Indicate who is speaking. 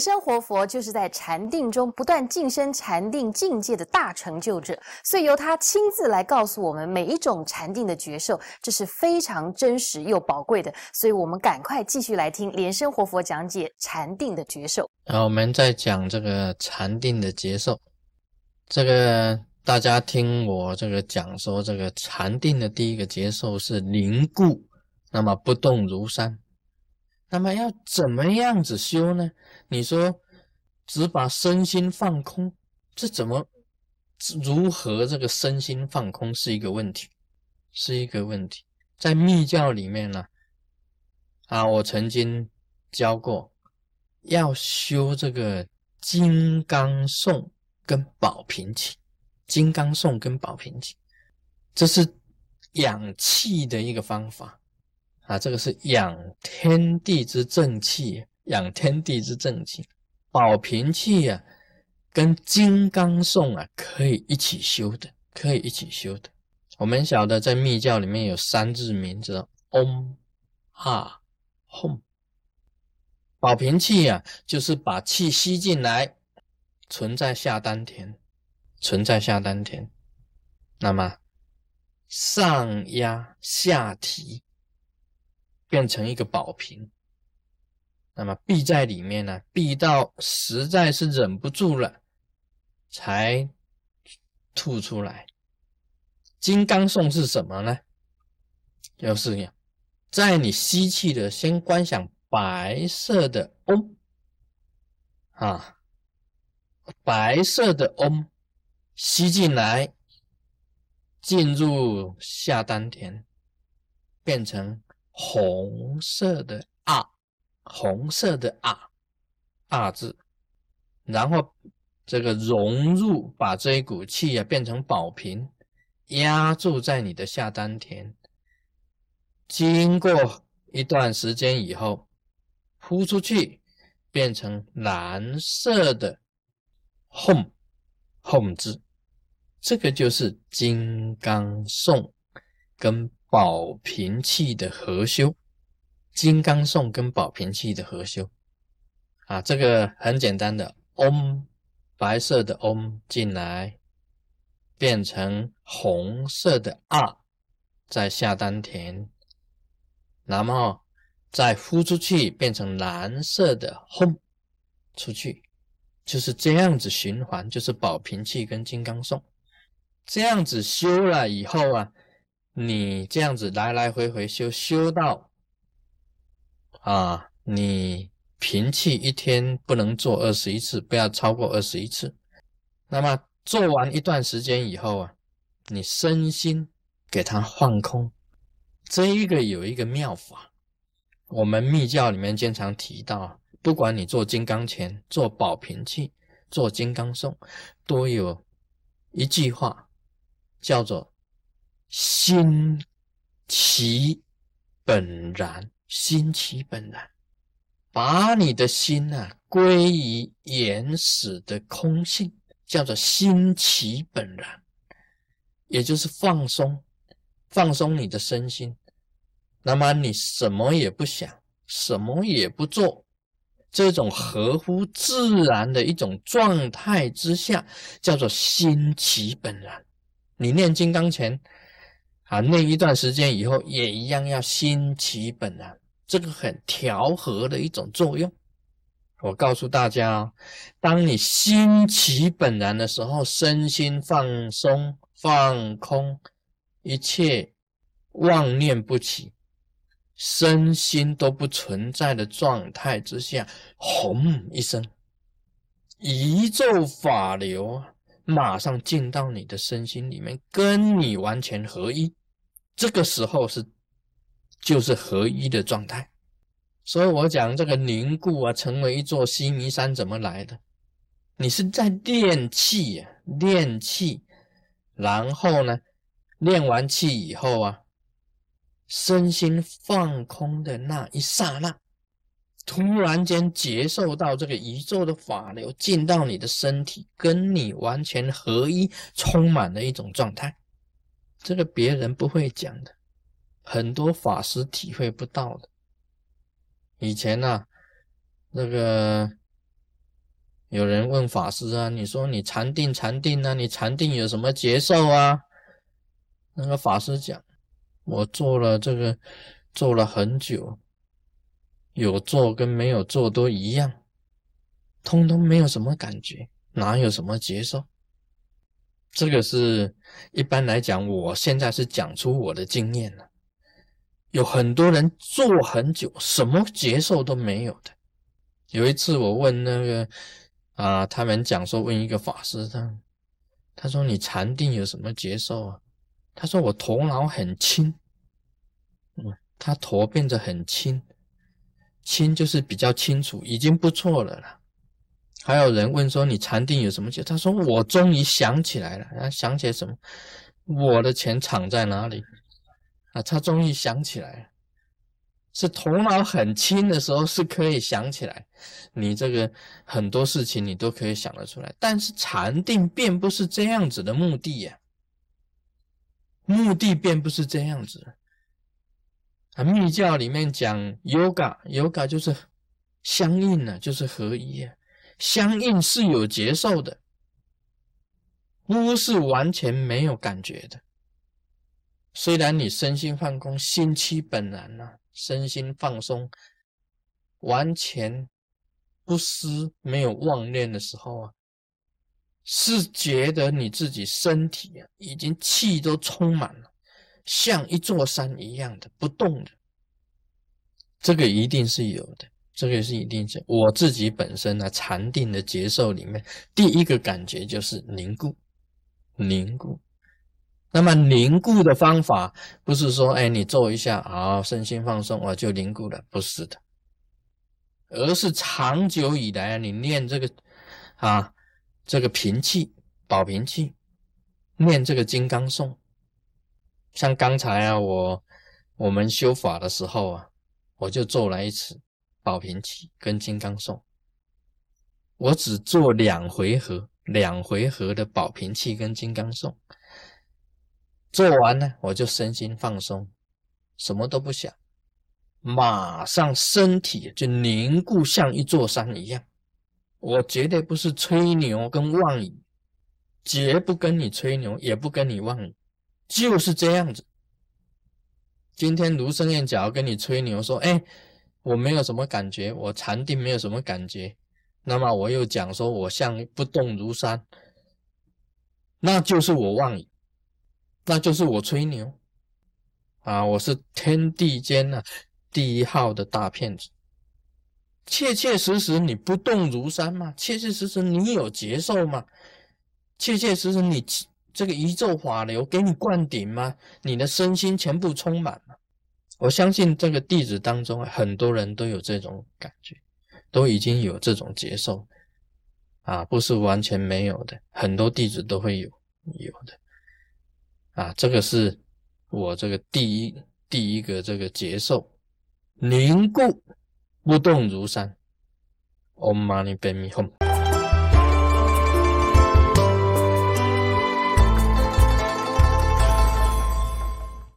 Speaker 1: 生活佛就是在禅定中不断晋升禅定境界的大成就者，所以由他亲自来告诉我们每一种禅定的觉受，这是非常真实又宝贵的。所以我们赶快继续来听莲生活佛讲解禅定的觉受。
Speaker 2: 然后，我们再讲这个禅定的觉受，这个大家听我这个讲说，这个禅定的第一个觉受是凝固，那么不动如山。那么要怎么样子修呢？你说只把身心放空，这怎么如何这个身心放空是一个问题，是一个问题。在密教里面呢，啊，我曾经教过，要修这个金刚颂跟宝瓶气，金刚颂跟宝瓶气，这是养气的一个方法。啊，这个是养天地之正气，养天地之正气，保平气啊，跟金刚颂啊可以一起修的，可以一起修的。我们晓得在密教里面有三字名字，Om、哈、Hum。保平气啊，就是把气吸进来，存在下丹田，存在下丹田，那么上压下提。变成一个宝瓶，那么闭在里面呢？闭到实在是忍不住了，才吐出来。金刚颂是什么呢？就是在你吸气的，先观想白色的嗡啊，白色的嗡吸进来，进入下丹田，变成。红色的啊，红色的啊，啊字，然后这个融入，把这一股气啊变成宝瓶，压住在你的下丹田。经过一段时间以后，呼出去，变成蓝色的 home home 字，这个就是金刚颂跟。保平气的合修，金刚颂跟保平气的合修。啊，这个很简单的，嗡，白色的嗡进来，变成红色的啊，在下丹田，然后再呼出去，变成蓝色的轰出去，就是这样子循环，就是保平气跟金刚颂，这样子修了以后啊。你这样子来来回回修修到啊，你平气一天不能做二十一次，不要超过二十一次。那么做完一段时间以后啊，你身心给它放空。这一个有一个妙法，我们密教里面经常提到，不管你做金刚拳、做保平气、做金刚颂，都有一句话叫做。心其本然，心其本然，把你的心呐归于原始的空性，叫做心其本然，也就是放松，放松你的身心。那么你什么也不想，什么也不做，这种合乎自然的一种状态之下，叫做心其本然。你念金刚前。啊，那一段时间以后也一样要心其本然，这个很调和的一种作用。我告诉大家，当你心其本然的时候，身心放松放空，一切妄念不起，身心都不存在的状态之下，轰一声，一咒法流马上进到你的身心里面，跟你完全合一。这个时候是就是合一的状态，所以我讲这个凝固啊，成为一座西弥山怎么来的？你是在练气呀，练气，然后呢，练完气以后啊，身心放空的那一刹那，突然间接受到这个宇宙的法流进到你的身体，跟你完全合一，充满了一种状态。这个别人不会讲的，很多法师体会不到的。以前呢，那个有人问法师啊，你说你禅定禅定啊，你禅定有什么节奏啊？那个法师讲，我做了这个，做了很久，有做跟没有做都一样，通通没有什么感觉，哪有什么节奏？这个是一般来讲，我现在是讲出我的经验了。有很多人做很久，什么节奏都没有的。有一次我问那个啊，他们讲说问一个法师，他他说你禅定有什么节奏啊？他说我头脑很轻，嗯，他头变得很轻，轻就是比较清楚，已经不错了啦。还有人问说你禅定有什么解？他说我终于想起来了，他想起来什么？我的钱藏在哪里？啊，他终于想起来了，是头脑很轻的时候是可以想起来，你这个很多事情你都可以想得出来。但是禅定并不是这样子的目的呀，目的并不是这样子。啊，密教里面讲 yoga，yoga 就是相应的，就是合一啊，相应是有节奏的，不是完全没有感觉的。虽然你身心放空，心气本然呐，身心放松，完全不思没有妄念的时候啊，是觉得你自己身体啊，已经气都充满了，像一座山一样的不动的，这个一定是有的，这个是一定是。我自己本身呢，禅定的节奏里面，第一个感觉就是凝固，凝固。那么凝固的方法不是说，哎，你做一下，好，身心放松，我就凝固了，不是的，而是长久以来，你念这个啊，这个平气保平气，念这个金刚颂，像刚才啊，我我们修法的时候啊，我就做了一次保平气跟金刚颂，我只做两回合，两回合的保平气跟金刚颂。做完呢，我就身心放松，什么都不想，马上身体就凝固，像一座山一样。我绝对不是吹牛跟妄语，绝不跟你吹牛，也不跟你妄语，就是这样子。今天卢生燕假如跟你吹牛说，哎，我没有什么感觉，我禅定没有什么感觉，那么我又讲说我像不动如山，那就是我妄语。那就是我吹牛啊！我是天地间呢第一号的大骗子。切切实实你不动如山吗？切切实实你有接受吗？切切实实你这个宇宙法流给你灌顶吗？你的身心全部充满吗？我相信这个弟子当中很多人都有这种感觉，都已经有这种接受啊，不是完全没有的，很多弟子都会有有的。啊，这个是我这个第一第一个这个节奏，凝固不动如山。Om Mani Padme Hum。